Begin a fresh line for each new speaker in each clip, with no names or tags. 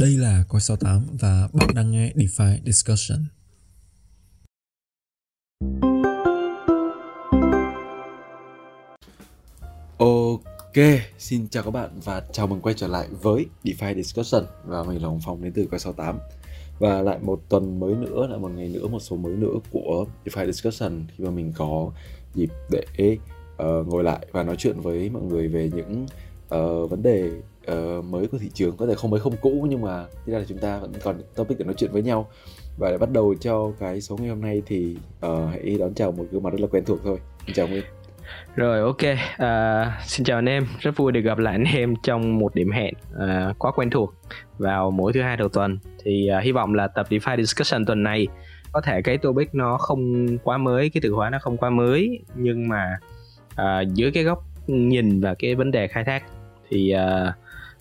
Đây là Coi 68 và bạn đang nghe DeFi Discussion.
Ok, xin chào các bạn và chào mừng quay trở lại với DeFi Discussion và mình là Hồng Phong đến từ Coi 68 và lại một tuần mới nữa, lại một ngày nữa, một số mới nữa của DeFi Discussion khi mà mình có dịp để uh, ngồi lại và nói chuyện với mọi người về những uh, vấn đề uh, mới của thị trường có thể không mới không cũ nhưng mà thế ra là chúng ta vẫn còn topic để nói chuyện với nhau. Và để bắt đầu cho cái số ngày hôm nay thì uh, hãy đón chào một gương mặt rất là quen thuộc thôi. Chào Nguyên.
Rồi ok, uh, xin chào anh em, rất vui được gặp lại anh em trong một điểm hẹn uh, quá quen thuộc vào mỗi thứ hai đầu tuần. Thì uh, hy vọng là tập DeFi Discussion tuần này có thể cái topic nó không quá mới, cái từ khóa nó không quá mới nhưng mà uh, dưới cái góc nhìn và cái vấn đề khai thác thì uh,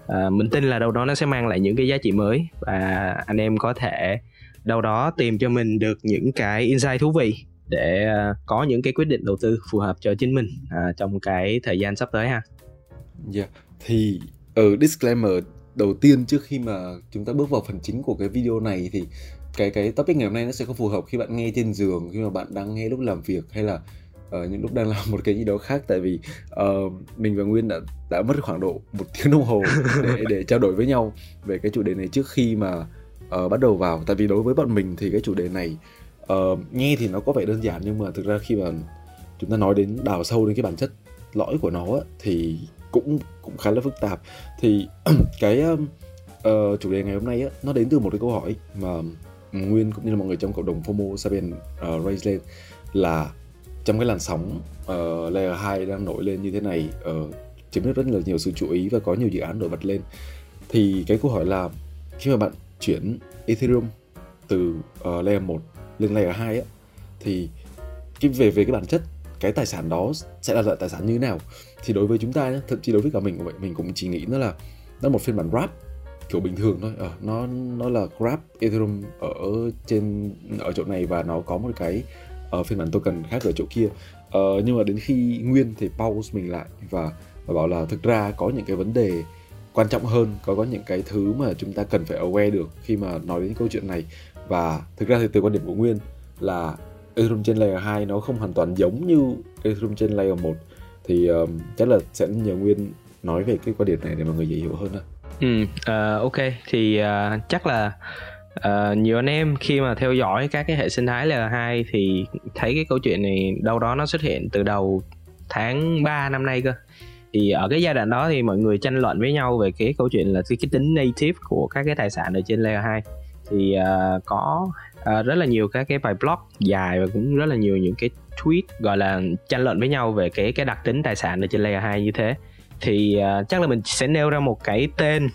Ờ, mình tin là đâu đó nó sẽ mang lại những cái giá trị mới và anh em có thể đâu đó tìm cho mình được những cái insight thú vị để ờ, có những cái quyết định đầu tư phù hợp cho chính mình à, trong cái thời gian sắp tới ha.
Yeah. Thì ở disclaimer đầu tiên trước khi mà chúng ta bước vào phần chính của cái video này thì cái cái topic ngày hôm nay nó sẽ không phù hợp khi bạn nghe trên giường khi mà bạn đang nghe lúc làm việc hay là uh, những lúc đang làm một cái gì đó khác tại vì uh, mình và Nguyên đã đã mất khoảng độ một tiếng đồng hồ để để trao đổi với nhau về cái chủ đề này trước khi mà uh, bắt đầu vào. Tại vì đối với bọn mình thì cái chủ đề này uh, nghe thì nó có vẻ đơn giản nhưng mà thực ra khi mà chúng ta nói đến đào sâu đến cái bản chất lõi của nó thì cũng cũng khá là phức tạp. Thì cái uh, chủ đề ngày hôm nay á, nó đến từ một cái câu hỏi mà nguyên cũng như là mọi người trong cộng đồng FOMO Sapien uh, raise lên là trong cái làn sóng uh, layer 2 đang nổi lên như thế này uh, chiếm hết rất là nhiều sự chú ý và có nhiều dự án nổi bật lên. Thì cái câu hỏi là khi mà bạn chuyển Ethereum từ uh, layer 1 lên layer 2 á thì cái về về cái bản chất cái tài sản đó sẽ là loại tài sản như thế nào? Thì đối với chúng ta nhé thậm chí đối với cả mình vậy mình cũng chỉ nghĩ nó là nó là một phiên bản wrap kiểu bình thường thôi. À, nó nó là grab ethereum ở trên ở chỗ này và nó có một cái uh, phiên bản token khác ở chỗ kia. Uh, nhưng mà đến khi nguyên thì pause mình lại và và bảo là thực ra có những cái vấn đề quan trọng hơn có có những cái thứ mà chúng ta cần phải aware được khi mà nói đến câu chuyện này. Và thực ra thì từ quan điểm của Nguyên là Ethereum trên layer 2 nó không hoàn toàn giống như Ethereum trên layer 1 thì um, chắc là sẽ nhờ Nguyên nói về cái quan điểm này để mọi người dễ hiểu hơn đó.
Ừ, uh, ok. Thì uh, chắc là uh, nhiều anh em khi mà theo dõi các cái hệ sinh thái L2 thì thấy cái câu chuyện này đâu đó nó xuất hiện từ đầu tháng 3 năm nay cơ. Thì ở cái giai đoạn đó thì mọi người tranh luận với nhau về cái câu chuyện là cái, cái tính native của các cái tài sản ở trên layer 2 thì uh, có uh, rất là nhiều các cái bài blog dài và cũng rất là nhiều những cái tweet gọi là tranh luận với nhau về cái cái đặc tính tài sản ở trên layer 2 như thế. Thì uh, chắc là mình sẽ nêu ra một cái tên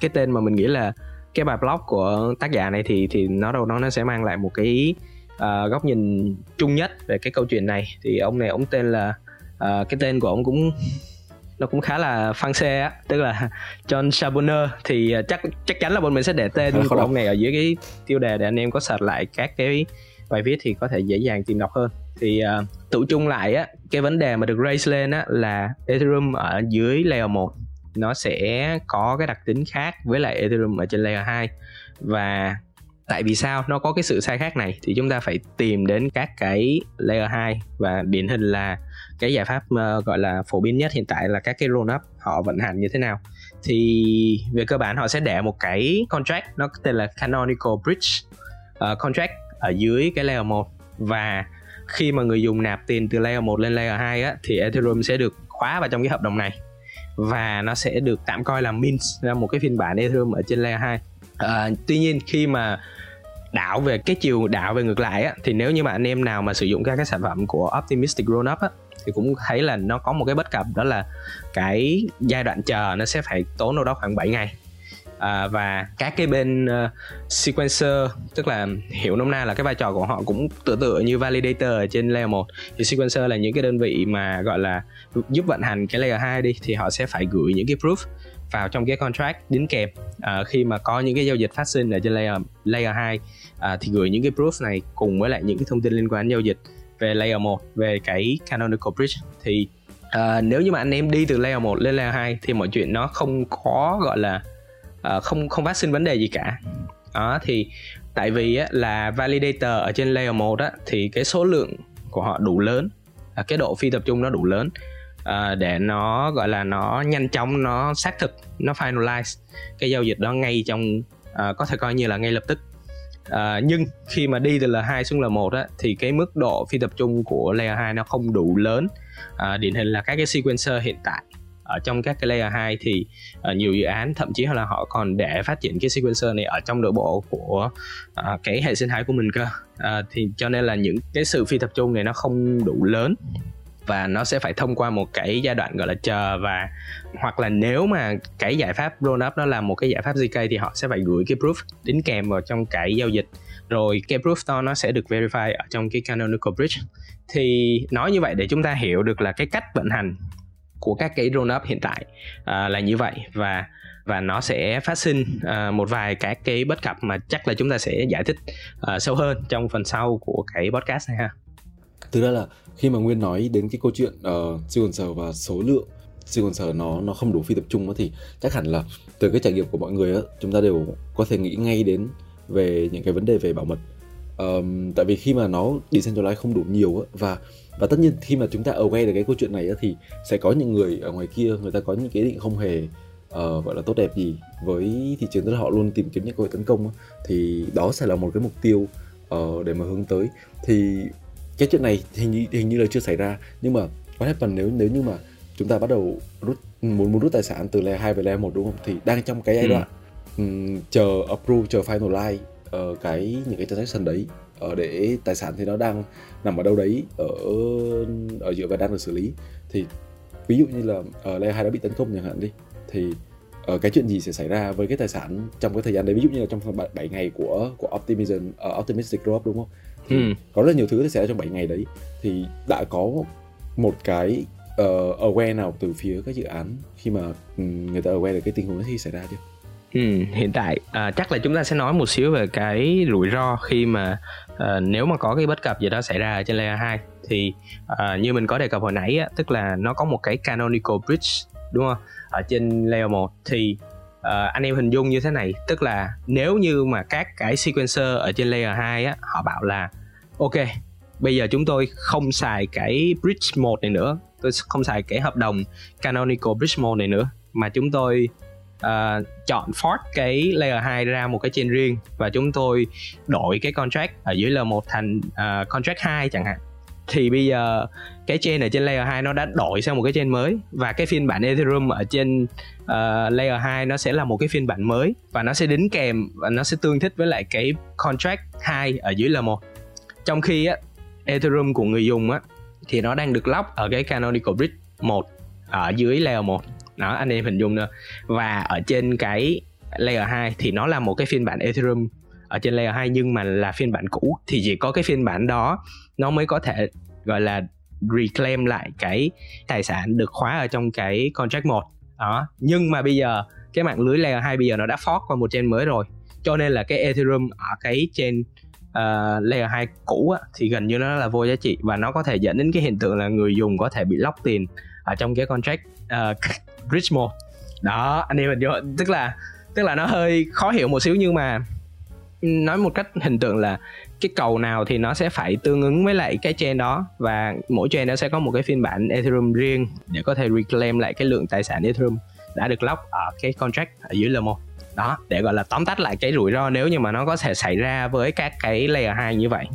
cái tên mà mình nghĩ là cái bài blog của tác giả này thì thì nó đâu đó nó sẽ mang lại một cái uh, góc nhìn chung nhất về cái câu chuyện này. Thì ông này ông tên là uh, cái tên của ông cũng nó cũng khá là fancy á. Tức là John Saboner thì à, chắc chắc chắn là bọn mình sẽ để tên của ông này ở dưới cái tiêu đề để anh em có search lại các cái bài viết thì có thể dễ dàng tìm đọc hơn. Thì uh, tụ chung lại á cái vấn đề mà được raise lên á là Ethereum ở dưới layer 1 nó sẽ có cái đặc tính khác với lại Ethereum ở trên layer 2 và tại vì sao nó có cái sự sai khác này thì chúng ta phải tìm đến các cái layer 2 và điển hình là cái giải pháp ờ, gọi là phổ biến nhất hiện tại là các cái roll up họ vận hành như thế nào. Thì về cơ bản họ sẽ để một cái contract nó tên là canonical bridge uh, contract ở dưới cái layer 1 và khi mà người dùng nạp tiền từ layer 1 lên layer 2 á thì Ethereum sẽ được khóa vào trong cái hợp đồng này và nó sẽ được tạm coi là mint ra một cái phiên bản Ethereum ở trên layer 2 à, tuy nhiên khi mà đảo về cái chiều đảo về ngược lại á thì nếu như mà anh em nào mà sử dụng các cái sản phẩm của optimistic roll up á thì cũng thấy là nó có một cái bất cập đó là cái giai đoạn chờ nó sẽ phải tốn đâu đó khoảng 7 ngày à, và các cái bên uh, sequencer tức là hiểu nôm na là cái vai trò của họ cũng tự tự như validator ở trên layer 1 thì sequencer là những cái đơn vị mà gọi là giúp vận hành cái layer 2 đi thì họ sẽ phải gửi những cái proof vào trong cái contract đính kèm. À, khi mà có những cái giao dịch phát sinh ở trên layer layer 2 à, ờ, thì gửi những cái proof này cùng với lại những cái thông tin liên quan đến giao dịch về layer 1 về cái canonical bridge. Thì à, nếu như mà anh em đi từ layer 1 lên layer 2 thì mọi chuyện nó không có gọi là uh, không không phát sinh vấn đề gì cả. Đó thì tại vì á, là validator ở trên layer 1 á, thì cái số lượng của họ đủ lớn à, cái độ phi tập trung nó đủ lớn à, để nó gọi là nó nhanh chóng nó xác thực nó finalize cái giao dịch đó ngay trong à, có thể coi như là ngay lập tức. À, nhưng khi mà đi từ L2 xuống L1 á, thì cái mức độ phi tập trung của layer 2 nó không đủ lớn. À, điển hình là các cái sequencer hiện tại ở trong các cái layer 2 thì uh, nhiều dự án thậm chí là họ còn để phát triển cái sequencer này ở trong nội bộ của uh, cái hệ sinh thái của mình cơ. Uh, thì cho nên là những cái sự phi tập trung này nó không đủ lớn và nó sẽ phải thông qua một cái giai đoạn gọi là chờ và hoặc là nếu mà cái giải pháp roll up nó là một cái giải pháp ZK thì họ sẽ phải gửi cái proof đính kèm vào trong cái giao dịch. Rồi cái proof đó nó sẽ được verify ở trong cái canonical bridge thì nói như vậy để chúng ta hiểu được là cái cách vận hành của các cái roll up hiện tại uh, là như vậy và và nó sẽ phát sinh uh, một vài các cái bất cập mà chắc là chúng ta sẽ giải thích uh, sâu hơn trong phần sau của cái podcast này ha.
Thực ra là khi mà Nguyên nói đến cái câu chuyện ờ, uh, sequencer và số lượng sequencer nó nó không đủ phi tập trung đó thì chắc hẳn là từ cái trải nghiệm của mọi người đó, chúng ta đều có thể nghĩ ngay đến về những cái vấn đề về bảo mật um, tại vì khi mà nó decentralize không đủ nhiều á và và tất nhiên khi mà chúng ta aware được cái câu chuyện này thì sẽ có những người ở ngoài kia người ta có những cái định không hề uh, gọi là tốt đẹp gì với thị trường. Tức là họ luôn tìm kiếm những cơ hội tấn công thì đó sẽ là một cái mục tiêu uh, để mà hướng tới. Thì cái chuyện này hình như hình như là chưa xảy ra nhưng mà có happen nếu nếu như mà chúng ta bắt đầu rút muốn muốn rút tài sản từ layer 2 về layer 1 đúng không? Thì đang trong cái giai ừ. đoạn um, chờ approve chờ finalize uh, cái những cái transaction đấy uh, để tài sản thì nó đang nằm ở đâu đấy ở ở giữa và đang được xử lý thì ví dụ như là ở uh, layer 2 đã bị tấn công chẳng hạn đi thì uh, cái chuyện gì sẽ xảy ra với cái tài sản trong cái thời gian đấy ví dụ như là trong 7 ngày của của optimism uh, optimistic growth đúng không thì ừ. có rất nhiều thứ sẽ xảy ra trong 7 ngày đấy thì đã có một cái uh, aware nào từ phía các dự án khi mà um, người ta aware được cái tình huống khi xảy ra chưa?
Ừ, hiện tại à, chắc là chúng ta sẽ nói một xíu về cái rủi ro khi mà à, nếu mà có cái bất cập gì đó xảy ra ở trên layer 2 thì à, như mình có đề cập hồi nãy á, tức là nó có một cái canonical bridge đúng không? Ở trên layer 1 thì à, anh em hình dung như thế này tức là nếu như mà các cái sequencer ở trên layer 2 á họ bảo là ok bây giờ chúng tôi không xài cái bridge 1 này nữa tôi không xài cái hợp đồng canonical bridge 1 này nữa mà chúng tôi uh, chọn fork cái layer 2 ra một cái chain riêng và chúng tôi đổi cái contract ở dưới L1 thành uh, contract 2 chẳng hạn. Thì bây giờ cái chain ở trên layer 2 nó đã đổi sang một cái chain mới và cái phiên bản Ethereum ở trên uh, layer 2 nó sẽ là một cái phiên bản mới và nó sẽ đính kèm và nó sẽ tương thích với lại cái contract 2 ở dưới L1 trong khi á Ethereum của người dùng á thì nó đang được lock ở cái Canonical Bridge 1 ở dưới layer 1 đó anh em hình dung nữa và ở trên cái layer 2 thì nó là một cái phiên bản Ethereum ở trên layer 2 nhưng mà là phiên bản cũ. Thì chỉ có cái phiên bản đó nó mới có thể gọi là reclaim lại cái tài sản được khóa ở trong cái contract 1 đó nhưng mà bây giờ cái mạng lưới layer 2 bây giờ nó đã fork qua một chain mới rồi. Cho nên là cái Ethereum ở cái chain uh, ờ, layer 2 cũ á, thì gần như nó là vô giá trị và nó có thể dẫn đến cái hiện tượng là người dùng có thể bị lock tiền ở trong cái contract uh, Richmond đó, anh em mình vô tức là tức là nó hơi khó hiểu một xíu nhưng mà nói một cách hình tượng là cái cầu nào thì nó sẽ phải tương ứng với lại cái chain đó và mỗi chain nó sẽ có một cái phiên bản Ethereum riêng để có thể reclaim lại cái lượng tài sản Ethereum đã được lock ở cái contract ở dưới L1 đó, để gọi là tóm tắt lại cái rủi ro nếu như mà nó có thể xảy ra với các cái layer 2 như vậy.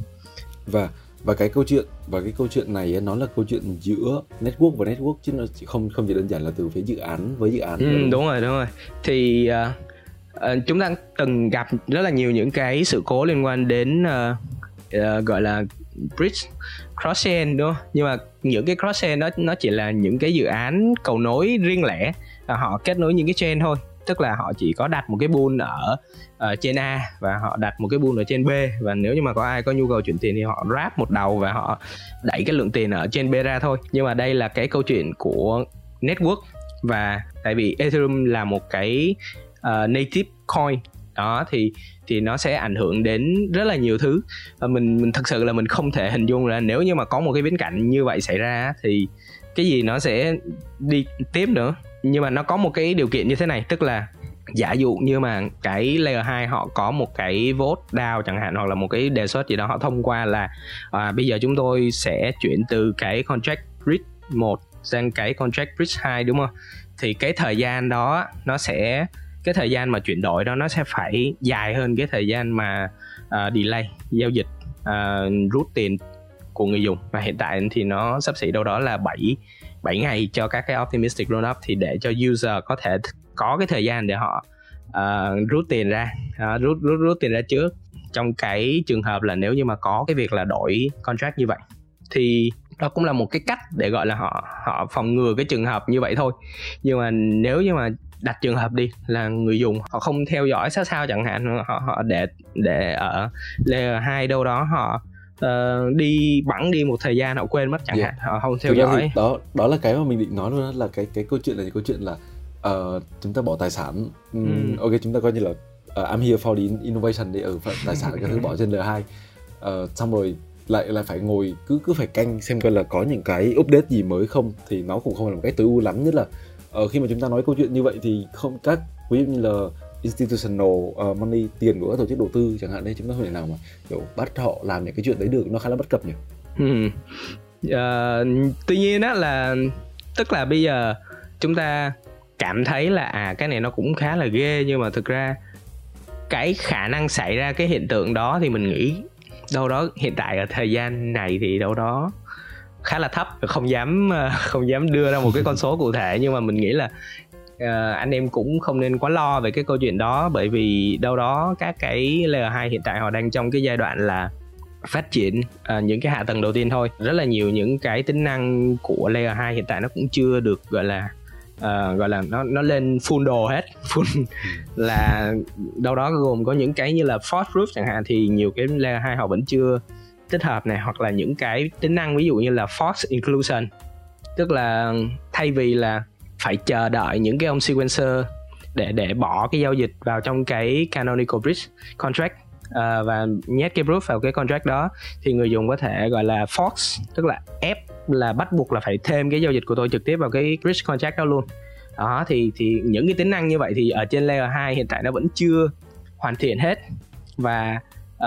Và và cái câu chuyện và cái câu chuyện này nó là câu chuyện giữa network và network chứ nó không không chỉ đơn giản là từ phía dự án với dự án
ừ, đúng. đúng rồi đúng rồi. Thì uh, uh, chúng ta từng gặp rất là nhiều những cái sự cố liên quan đến uh, uh, gọi là bridge cross chain đúng không? Nhưng mà những cái cross chain đó nó chỉ là những cái dự án cầu nối riêng lẻ họ kết nối những cái chain thôi tức là họ chỉ có đặt một cái pool ở uh, trên A và họ đặt một cái pool ở trên B. Và nếu như mà có ai có nhu cầu chuyển tiền thì họ wrap một đầu và họ đẩy cái lượng tiền ở trên B ra thôi. Nhưng mà đây là cái câu chuyện của network. Và tại vì Ethereum là một cái uh, native coin. Đó thì thì nó sẽ ảnh hưởng đến rất là nhiều thứ. Và mình mình thật sự là mình không thể hình dung là nếu như mà có một cái viễn cảnh như vậy xảy ra thì cái gì nó sẽ đi tiếp nữa nhưng mà nó có một cái điều kiện như thế này tức là giả dụ như mà cái layer 2 họ có một cái vote down chẳng hạn hoặc là một cái đề xuất gì đó họ thông qua là à, bây giờ chúng tôi sẽ chuyển từ cái contract bridge 1 sang cái contract bridge 2 đúng không? Thì cái thời gian đó nó sẽ cái thời gian mà chuyển đổi đó nó sẽ phải dài hơn cái thời gian mà uh, delay giao dịch à, uh, rút tiền của người dùng. Và hiện tại thì nó sắp xỉ đâu đó là 7 7 ngày cho các cái optimistic roll up thì để cho user có thể có cái thời gian để họ uh, rút tiền ra uh, rút rút rút tiền ra trước. Trong cái trường hợp là nếu như mà có cái việc là đổi contract như vậy thì đó cũng là một cái cách để gọi là họ họ phòng ngừa cái trường hợp như vậy thôi. Nhưng mà nếu như mà đặt trường hợp đi là người dùng họ không theo dõi sát sao chẳng hạn họ họ để để ở layer hai đâu đó họ uh, đi bắn đi một thời gian họ quên mất chẳng yeah. hạn họ không theo dõi
đó đó là cái mà mình định nói luôn đó là cái cái câu chuyện là câu chuyện là uh, chúng ta bỏ tài sản um, ừ. ok chúng ta coi như là uh, I'm here for the innovation để ở tài sản cái thứ bỏ trên L2 uh, xong rồi lại lại phải ngồi cứ cứ phải canh xem coi là có những cái update gì mới không thì nó cũng không là một cái tối ưu lắm nhất là uh, khi mà chúng ta nói câu chuyện như vậy thì không các ví dụ như là institutional uh, money tiền của các tổ chức đầu tư chẳng hạn đây chúng ta không thể nào mà kiểu bắt họ làm những cái chuyện đấy được nó khá là bất cập nhỉ
ừ. uh, tuy nhiên đó là tức là bây giờ chúng ta cảm thấy là à cái này nó cũng khá là ghê nhưng mà thực ra cái khả năng xảy ra cái hiện tượng đó thì mình nghĩ đâu đó hiện tại ở thời gian này thì đâu đó khá là thấp không dám ờ, không dám đưa ra một cái con số cụ thể nhưng mà mình nghĩ là uh, anh em cũng không nên quá lo về cái câu chuyện đó bởi vì đâu đó các cái layer 2 hiện tại họ đang trong cái giai đoạn là phát triển uh, những cái hạ tầng đầu tiên thôi. Rất là nhiều những cái tính năng của layer 2 hiện tại nó cũng chưa được gọi là uh, gọi là nó nó lên full đồ hết. Full là đâu đó gồm có những cái như là force proof chẳng hạn thì nhiều cái layer 2 họ vẫn chưa tích hợp này hoặc là những cái tính năng ví dụ như là force inclusion. Tức là thay vì là phải chờ đợi những cái ông sequencer để để bỏ cái giao dịch vào trong cái canonical bridge contract uh, và nhét cái proof vào cái contract đó. Thì người dùng có thể gọi là force tức là ép là bắt buộc là phải thêm cái giao dịch của tôi trực tiếp vào cái bridge contract đó luôn. Đó thì thì những cái tính năng như vậy thì ở trên layer 2 hiện tại nó vẫn chưa hoàn thiện hết. Và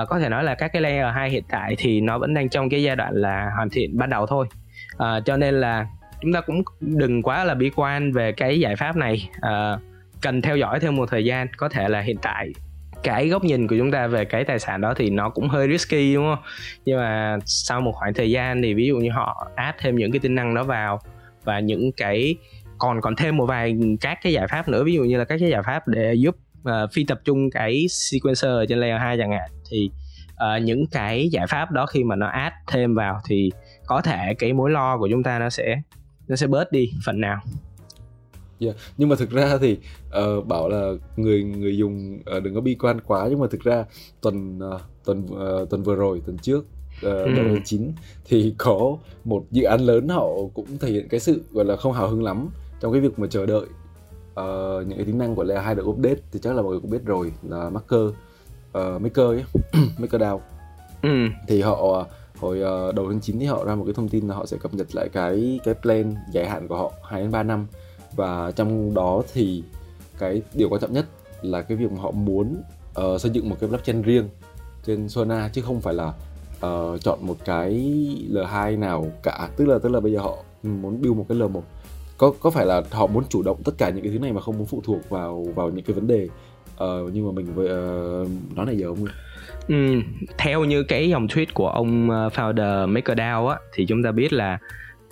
uh, có thể nói là các cái layer 2 hiện tại thì nó vẫn đang trong cái giai đoạn là hoàn thiện ban đầu thôi. Uh, cho nên là chúng ta cũng đừng quá là bi quan về cái giải pháp này. À, cần theo dõi thêm một thời gian. Có thể là hiện tại cái góc nhìn của chúng ta về cái tài sản đó thì nó cũng hơi risky đúng không? Nhưng mà sau một khoảng thời gian thì ví dụ như họ add thêm những cái tính năng đó vào và những cái còn còn thêm một vài các cái giải pháp nữa. Ví dụ như là các cái giải pháp để giúp uh, phi tập trung cái sequencer ở trên layer 2 chẳng hạn. Thì uh, những cái giải pháp đó khi mà nó add thêm vào thì có thể cái mối lo của chúng ta nó sẽ nó sẽ bớt đi phần nào
Yeah. nhưng mà thực ra thì uh, bảo là người người dùng uh, đừng có bi quan quá nhưng mà thực ra tuần uh, tuần uh, tuần vừa rồi tuần trước uh, ừ. 9 thì có một dự án lớn họ cũng thể hiện cái sự gọi là không hào hứng lắm trong cái việc mà chờ đợi uh, những cái tính năng của layer 2 được update thì chắc là mọi người cũng biết rồi là Maker uh, Maker ấy, Maker DAO ừ. thì họ hồi uh, đầu tháng 9 thì họ ra một cái thông tin là họ sẽ cập nhật lại cái cái plan dài hạn của họ 2 đến 3 năm. Và trong đó thì cái điều quan trọng nhất là cái việc mà họ muốn uh, xây dựng một cái blockchain riêng trên Solana chứ không phải là uh, chọn một cái L2 nào cả. Tức là tức là bây giờ họ muốn build một cái L1 có có phải là họ muốn chủ động tất cả những cái thứ này mà không muốn phụ thuộc vào vào những cái vấn đề uh, nhưng mà mình uh, nói này giờ không
Ừ, theo như cái dòng tweet của ông ờ, founder MakerDAO á thì chúng ta biết là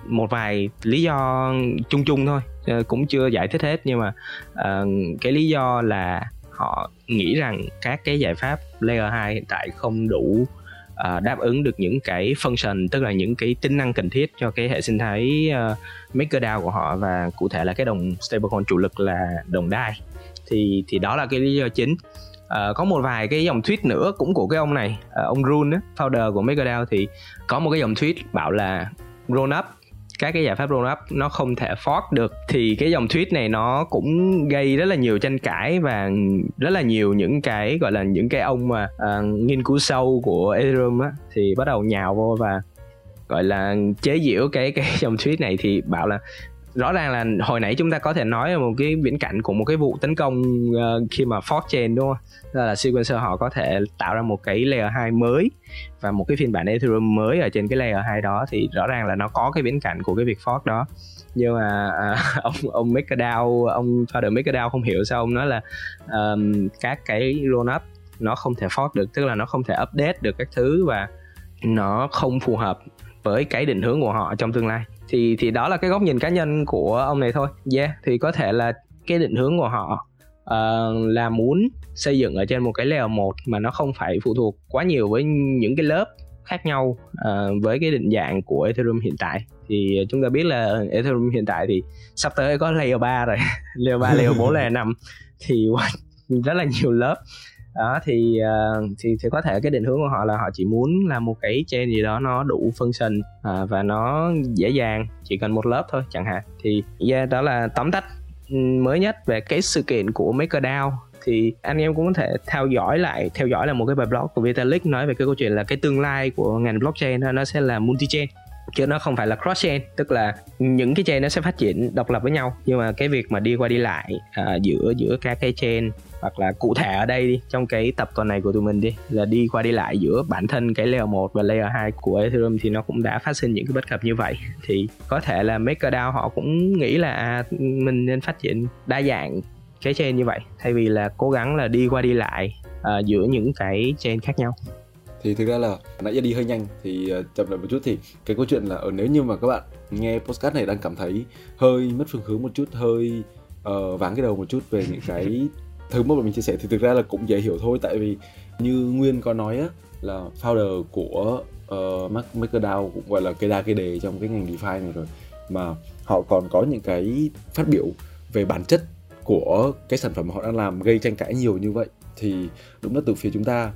một vài lý do chung chung thôi ờ, cũng chưa giải thích hết. Nhưng mà uh, cái lý do là họ nghĩ rằng các cái giải pháp layer 2 hiện tại không đủ uh, đáp ứng được những cái function tức là những cái tính năng cần thiết cho cái hệ sinh thái uh, MakerDAO của họ. Và cụ thể là cái đồng stablecoin chủ lực là đồng DAI. Thì thì đó là cái lý do chính uh, có một vài cái dòng tweet nữa cũng của cái ông này uh, ông Rune founder của MakerDAO thì có một cái dòng tweet bảo là grown up các cái giải pháp roll up nó không thể fork được. Thì cái dòng tweet này nó cũng gây rất là nhiều tranh cãi và rất là nhiều những cái gọi là những cái ông mà uh, nghiên cứu sâu của Ethereum á thì bắt đầu nhào vô và gọi là chế giễu cái cái dòng tweet này thì bảo là rõ ràng là hồi nãy chúng ta có thể nói là một cái viễn cảnh của một cái vụ tấn công uh, khi mà fork chain đúng không? Đó là sequencer họ có thể tạo ra một cái layer 2 mới và một cái phiên bản Ethereum mới ở trên cái layer 2 đó. Thì rõ ràng là nó có cái viễn cảnh của cái việc fork đó. Nhưng mà à, ông ông MakerDAO ông founder MakerDAO không hiểu sao ông nói là um, các cái roll up nó không thể fork được tức là nó không thể update được các thứ và nó không phù hợp với cái định hướng của họ trong tương lai thì thì đó là cái góc nhìn cá nhân của ông này thôi. Yeah thì có thể là cái định hướng của họ uh, là muốn xây dựng ở trên một cái layer một mà nó không phải phụ thuộc quá nhiều với những cái lớp khác nhau uh, với cái định dạng của Ethereum hiện tại. Thì chúng ta biết là Ethereum hiện tại thì sắp tới có layer 3 rồi. Layer 3, layer 4, layer 5 thì rất là nhiều lớp đó thì uh, thì thì có thể cái định hướng của họ là họ chỉ muốn là một cái chain gì đó nó đủ function uh, và nó dễ dàng chỉ cần một lớp thôi chẳng hạn. Thì yeah, đó là tóm tắt ừ, mới nhất về cái sự kiện của MakerDAO. Thì anh em cũng có thể theo dõi lại theo dõi là một cái bài blog của Vitalik nói về cái câu chuyện là cái tương lai của ngành blockchain nó sẽ là multi chain chứ nó không phải là cross chain tức là những cái chain nó sẽ phát triển độc lập với nhau. Nhưng mà cái việc mà đi qua đi lại uh, giữa giữa các cái chain hoặc là cụ thể ở đây đi trong cái tập tuần này của tụi mình đi là đi qua đi lại giữa bản thân cái layer 1 và layer 2 của Ethereum thì nó cũng đã phát sinh những cái bất cập như vậy. Thì có thể là MakerDAO họ cũng nghĩ là à, mình nên phát triển đa dạng cái chain như vậy thay vì là cố gắng là đi qua đi lại uh, giữa những cái chain khác nhau
thì thực ra là nãy giờ đi hơi nhanh thì uh, chậm lại một chút. Thì cái câu chuyện là ở nếu như mà các bạn nghe postcard này đang cảm thấy hơi mất phương hướng một chút hơi uh, váng cái đầu một chút về những cái thứ mà mình chia sẻ thì thực ra là cũng dễ hiểu thôi. Tại vì như nguyên có nói á là founder của uh, MakerDAO cũng gọi là cây đa cây đề trong cái ngành DeFi này rồi. Mà họ còn có những cái phát biểu về bản chất của cái sản phẩm mà họ đang làm gây tranh cãi nhiều như vậy. Thì đúng là từ phía chúng ta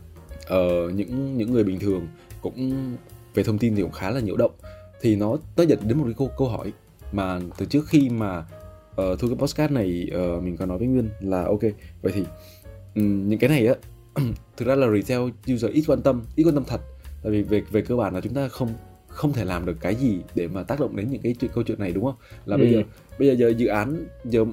uh, những những người bình thường cũng về thông tin thì cũng khá là nhiễu động. Thì nó tới dẫn đến một cái câu câu hỏi mà từ trước khi mà uh, thu cái podcast này uh, mình có nói với nguyên là ok vậy thì um, những cái này á thực ra là retail user ít quan tâm ít quan tâm thật. Tại vì về về cơ bản là chúng ta không không thể làm được cái gì để mà tác động đến những cái chuyện câu chuyện này đúng không? Là ừ. bây giờ bây giờ, giờ dự án giờ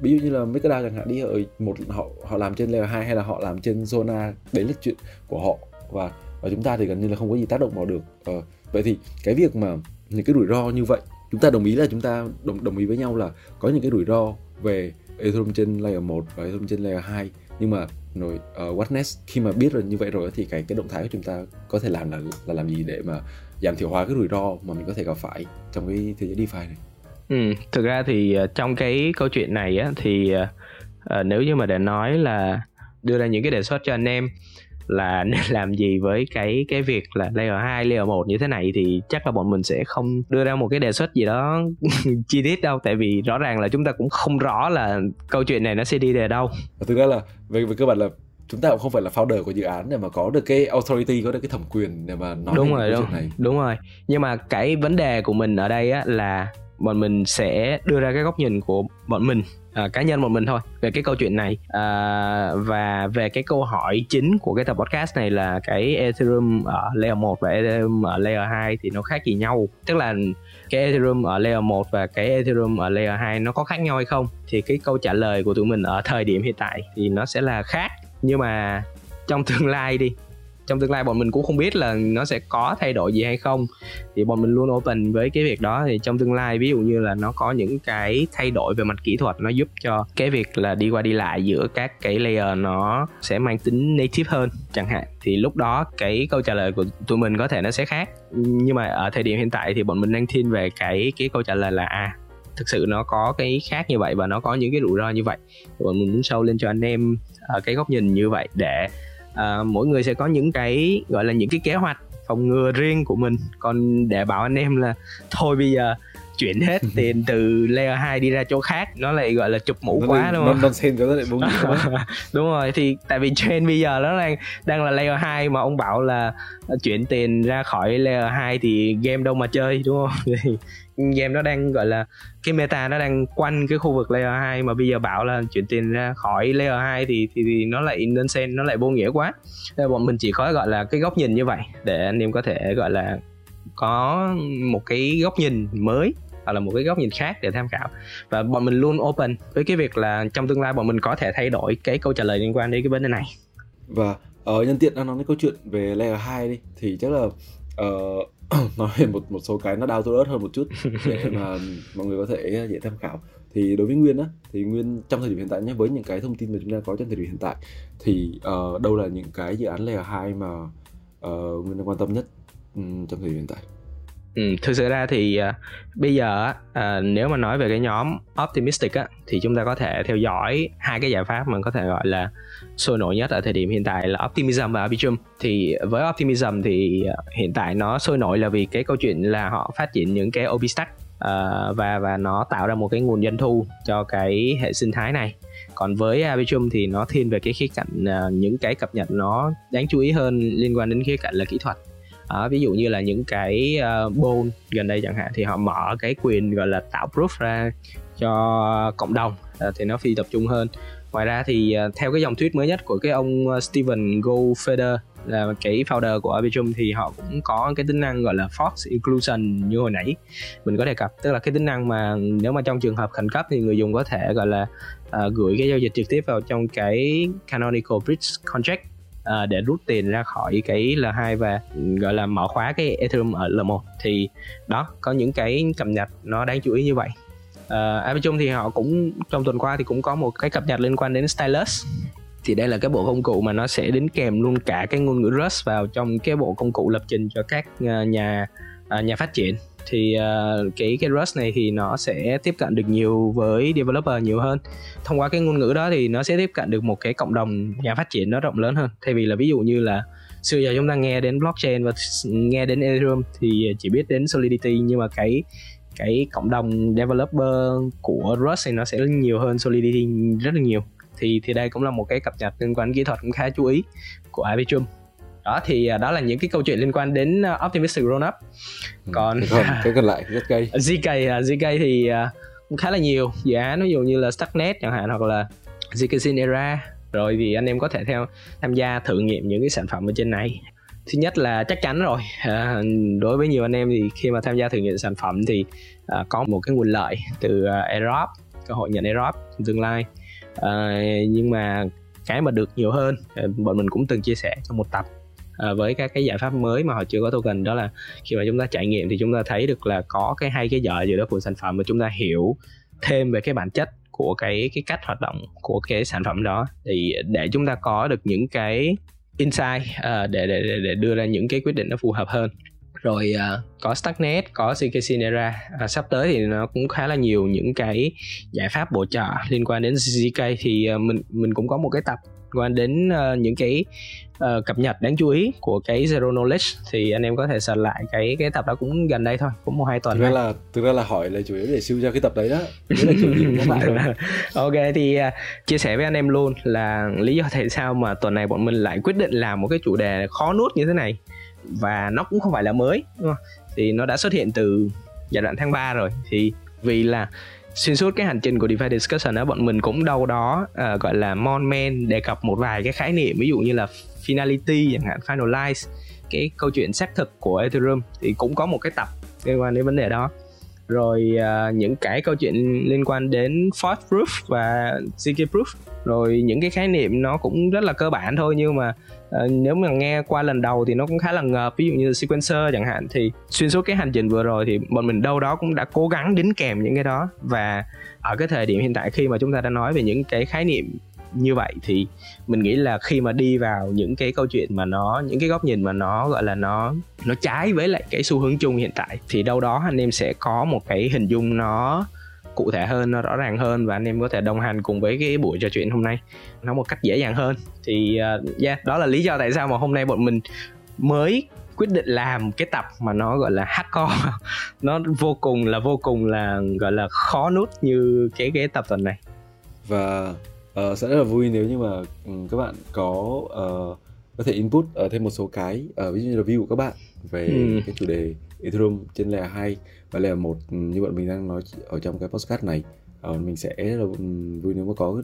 ví dụ như là đa chẳng hạn đi ở một họ họ làm trên layer 2 hay là họ làm trên zona đấy là chuyện của họ. Và và chúng ta thì gần như là không có gì tác động vào được. Ờ, vậy thì cái việc mà những cái rủi ro như vậy chúng ta đồng ý là chúng ta đồng đồng ý với nhau là có những cái rủi ro về Ethereum trên layer 1 và Ethereum trên layer 2 nhưng mà rồi uh, what next khi mà biết rồi như vậy rồi thì cái cái động thái của chúng ta có thể làm là là làm gì để mà giảm thiểu hóa cái rủi ro mà mình có thể gặp phải trong cái thế giới DeFi này.
Ừ, thực ra thì uh, trong cái câu chuyện này á thì uh, nếu như mà để nói là đưa ra những cái đề xuất cho anh em là nên làm gì với cái cái việc là layer 2, layer 1 như thế này thì chắc là bọn mình sẽ không đưa ra một cái đề xuất gì đó chi tiết đâu tại vì rõ ràng là chúng ta cũng không rõ là câu chuyện này nó sẽ đi về đâu.
Thực ra là về về cơ bản là chúng ta cũng không phải là founder của dự án để mà có được cái authority có được cái thẩm quyền để mà nói
đúng rồi đúng,
chuyện này.
đúng rồi. Nhưng mà cái vấn đề của mình ở đây á là bọn mình sẽ đưa ra cái góc nhìn của bọn mình à, cá nhân bọn mình thôi về cái câu chuyện này. À, và về cái câu hỏi chính của cái tập podcast này là cái Ethereum ở layer 1 và Ethereum ở layer 2 thì nó khác gì nhau? Tức là cái Ethereum ở layer 1 và cái Ethereum ở layer 2 nó có khác nhau hay không? Thì cái câu trả lời của tụi mình ở thời điểm hiện tại thì nó sẽ là khác nhưng mà trong tương lai đi, trong tương lai bọn mình cũng không biết là nó sẽ có thay đổi gì hay không. Thì bọn mình luôn open với cái việc đó. Thì trong tương lai, ví dụ như là nó có những cái thay đổi về mặt kỹ thuật, nó giúp cho cái việc là đi qua đi lại giữa các cái layer nó sẽ mang tính native hơn chẳng hạn. Thì lúc đó cái câu trả lời của tụi mình có thể nó sẽ khác. Nhưng mà ở thời điểm hiện tại thì bọn mình đang thiên về cái cái câu trả lời là à thực sự nó có cái khác như vậy và nó có những cái rủi ro như vậy. Bọn mình muốn sâu lên cho anh em ở cái góc nhìn như vậy để uh, mỗi người sẽ có những cái gọi là những cái kế hoạch phòng ngừa riêng của mình còn để bảo anh em là thôi bây giờ chuyển hết tiền từ layer 2 đi ra chỗ khác nó lại gọi là chụp mũ nó quá đúng không?
Non sen cho nó lại bốn
đúng rồi thì tại vì trend bây giờ nó đang đang là layer 2 mà ông bảo là chuyển tiền ra khỏi layer 2 thì game đâu mà chơi đúng không? game nó đang gọi là cái meta nó đang quanh cái khu vực layer 2 mà bây giờ bảo là chuyển tiền ra khỏi layer 2 thì thì, thì nó lại nonsense nó lại vô nghĩa quá. Nên bọn mình chỉ có gọi là cái góc nhìn như vậy để anh em có thể gọi là có một cái góc nhìn mới hoặc là một cái góc nhìn khác để tham khảo. Và bọn mình luôn open với cái việc là trong tương lai bọn mình có thể thay đổi cái câu trả lời liên quan đến cái vấn đề này.
Và ở uh, nhân tiện đang nói cái câu chuyện về layer 2 đi thì chắc là uh, nói về một một số cái nó đau tôi ớt hơn một chút. Để mà mọi người có thể à, dễ tham khảo. Thì đối với nguyên á thì nguyên trong thời điểm hiện tại nhé với những cái thông tin mà chúng ta có trong thời điểm hiện tại thì uh, đâu là những cái dự án layer 2 mà uh, nguyên đang quan tâm nhất um, trong thời điểm hiện tại?
Ừ, thực sự ra thì uh, bây giờ uh, nếu mà nói về cái nhóm optimistic á thì chúng ta có thể theo dõi hai cái giải pháp mà có thể gọi là sôi nổi nhất ở thời điểm hiện tại là optimism và arbitrum. Thì với optimism thì uh, hiện tại nó sôi nổi là vì cái câu chuyện là họ phát triển những cái obstack uh, và và nó tạo ra một cái nguồn doanh thu cho cái hệ sinh thái này. Còn với Arbitrum thì nó thiên về cái khía cạnh uh, những cái cập nhật nó đáng chú ý hơn liên quan đến khía cạnh là kỹ thuật à, ví dụ như là những cái uh, bone gần đây chẳng hạn thì họ mở cái quyền gọi là tạo proof ra cho cộng đồng uh, thì nó phi tập trung hơn. Ngoài ra thì uh, theo cái dòng thuyết mới nhất của cái ông Steven Goldfeder là cái founder của Arbitrum thì họ cũng có cái tính năng gọi là force inclusion như hồi nãy mình có đề cập. Tức là cái tính năng mà nếu mà trong trường hợp khẩn cấp thì người dùng có thể gọi là uh, gửi cái giao dịch trực tiếp vào trong cái canonical bridge contract uh, để rút tiền ra khỏi cái L2 và gọi là mở khóa cái Ethereum ở L1 thì đó có những cái cập nhật nó đáng chú ý như vậy. Ờ, uh, chung thì họ cũng trong tuần qua thì cũng có một cái cập nhật liên quan đến stylus. Thì đây là cái bộ công cụ mà nó sẽ đính kèm luôn cả cái ngôn ngữ Rust vào trong cái bộ công cụ lập trình cho các ờ, nhà nhà phát triển thì uh, cái cái Rust này thì nó sẽ tiếp cận được nhiều với developer nhiều hơn. Thông qua cái ngôn ngữ đó thì nó sẽ tiếp cận được một cái cộng đồng nhà phát triển nó rộng lớn hơn. Thay vì là ví dụ như là xưa giờ chúng ta nghe đến blockchain và nghe đến Ethereum thì chỉ biết đến Solidity nhưng mà cái cái cộng đồng developer của Rust thì nó sẽ nhiều hơn Solidity rất là nhiều. Thì thì đây cũng là một cái cập nhật liên quan kỹ thuật cũng khá chú ý của Arbitrum đó thì à, đó là những cái câu chuyện liên quan đến à, optimistic roll up.
Ừ, còn cái, cái còn lại rất cây
zk zk thì à, cũng khá là nhiều dự án ví dụ như là Stucknet chẳng hạn hoặc là zk era rồi thì anh em có thể theo tham gia thử nghiệm những cái sản phẩm ở trên này. Thứ nhất là chắc chắn rồi à, đối với nhiều anh em thì khi mà tham gia thử nghiệm sản phẩm thì à, có một cái nguồn lợi từ uh, airdrop cơ hội nhận airdrop trong tương lai. À, nhưng mà cái mà được nhiều hơn bọn mình cũng từng chia sẻ trong một tập à, với các cái giải pháp mới mà họ chưa có token đó là khi mà chúng ta trải nghiệm thì chúng ta thấy được là có cái hay cái dở gì đó của sản phẩm mà chúng ta hiểu thêm về cái bản chất của cái cái cách hoạt động của cái sản phẩm đó. Thì để chúng ta có được những cái insight uh, để, để để đưa ra những cái quyết định nó phù hợp hơn. Rồi uh, có stacknet có CK Sinera uh, sắp tới thì nó cũng khá là nhiều những cái giải pháp bổ trợ liên quan đến CK thì uh, mình mình cũng có một cái tập quan đến uh, những cái uh, cập nhật đáng chú ý của cái zero knowledge thì anh em có thể search lại cái cái tập đó cũng gần đây thôi cũng một hai tuần
thực ra là thực ra là hỏi là chủ yếu để siêu ra cái tập đấy đó. Là kiểu gì các
bạn ok thì uh, chia sẻ với anh em luôn là lý do tại sao mà tuần này bọn mình lại quyết định làm một cái chủ đề khó nuốt như thế này. Và nó cũng không phải là mới đúng không? thì nó đã xuất hiện từ giai đoạn tháng 3 rồi. Thì vì là xuyên suốt cái hành trình của DeFi Discussion đó bọn mình cũng đâu đó uh, gọi là mon men đề cập một vài cái khái niệm ví dụ như là finality chẳng hạn finalize cái câu chuyện xác thực của Ethereum thì cũng có một cái tập liên quan đến vấn đề đó. Rồi uh, những cái câu chuyện liên quan đến force proof và zk proof rồi những cái khái niệm nó cũng rất là cơ bản thôi nhưng mà uh, nếu mà nghe qua lần đầu thì nó cũng khá là ngợp ví dụ như sequencer chẳng hạn thì xuyên suốt cái hành trình vừa rồi thì bọn mình đâu đó cũng đã cố gắng đính kèm những cái đó. Và ở cái thời điểm hiện tại khi mà chúng ta đã nói về những cái khái niệm như vậy thì mình nghĩ là khi mà đi vào những cái câu chuyện mà nó những cái góc nhìn mà nó gọi là nó nó trái với lại cái xu hướng chung hiện tại thì đâu đó anh em sẽ có một cái hình dung nó cụ thể hơn nó rõ ràng hơn và anh em có thể đồng hành cùng với cái buổi trò chuyện hôm nay nó một cách dễ dàng hơn. Thì uh, yeah đó là lý do tại sao mà hôm nay bọn mình mới quyết định làm cái tập mà nó gọi là hardcore. Nó vô cùng là vô cùng là gọi là khó nút như cái cái tập tuần này.
Và uh, sẽ rất là vui nếu như mà um, các bạn có uh, có thể input uh, thêm một số cái uh, ví dụ như review của các bạn về ừ. cái chủ đề Ethereum trên layer 2 và layer 1 như bọn mình đang nói ở trong cái podcast này uh, mình sẽ là vui nếu mà có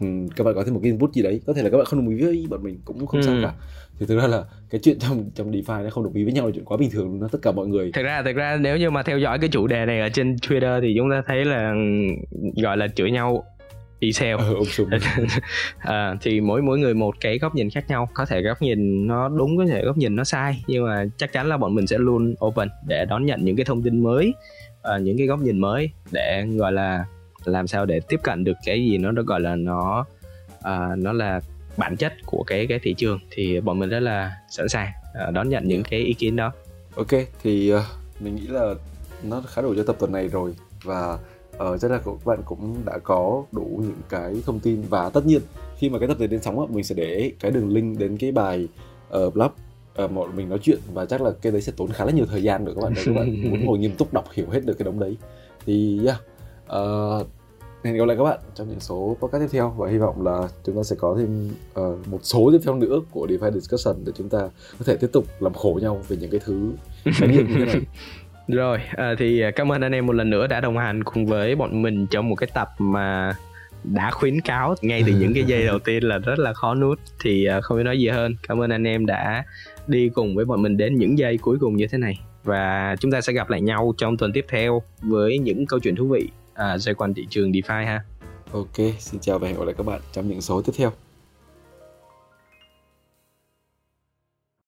um, các bạn có thêm một cái input gì đấy. Có thể là các bạn không đồng ý với bọn mình cũng không ừ. sao cả. Thì thực ra là cái chuyện trong trong DeFi nó không đồng ý với nhau là chuyện quá bình thường nó tất cả mọi người.
Thực ra thực ra nếu như mà theo dõi cái chủ đề này ở trên Twitter thì chúng ta thấy là gọi là chửi nhau đi
ừ,
à, thì mỗi mỗi người một cái góc nhìn khác nhau. Có thể góc nhìn nó đúng có thể góc nhìn nó sai nhưng mà chắc chắn là bọn mình sẽ luôn open để đón nhận những cái thông tin mới uh, những cái góc nhìn mới để gọi là làm sao để tiếp cận được cái gì nó nó gọi là nó uh, nó là bản chất của cái cái thị trường. Thì bọn mình rất là sẵn sàng uh, đón nhận những cái ý kiến đó.
Ok thì uh, mình nghĩ là nó khá đủ cho tập tuần này rồi. Và uh, chắc là các bạn cũng đã có đủ những cái thông tin và tất nhiên khi mà cái tập này lên sóng mình sẽ để cái đường link đến cái bài uh, blog uh, mọi mình nói chuyện và chắc là cái đấy sẽ tốn khá là nhiều thời gian để các bạn. Để các bạn muốn ngồi nghiêm túc đọc hiểu hết được cái đống đấy. Thì yeah uh, hẹn gặp lại các bạn trong những số podcast tiếp theo và hy vọng là chúng ta sẽ có thêm uh, một số tiếp theo nữa của DeFi discussion để chúng ta có thể tiếp tục làm khổ nhau về những cái thứ nghiệm như thế này
rồi à, thì à, cảm ơn anh em một lần nữa đã đồng hành cùng với bọn mình trong một cái tập mà đã khuyến cáo ngay từ những cái giây đầu tiên là rất là khó nuốt. Thì à, không biết nói gì hơn. Cảm ơn anh em đã đi cùng với bọn mình đến những giây cuối cùng như thế này. Và chúng ta sẽ gặp lại nhau trong tuần tiếp theo với những câu chuyện thú vị à, xoay quanh thị trường DeFi ha.
Ok, xin chào và hẹn gặp lại các bạn trong những số tiếp theo.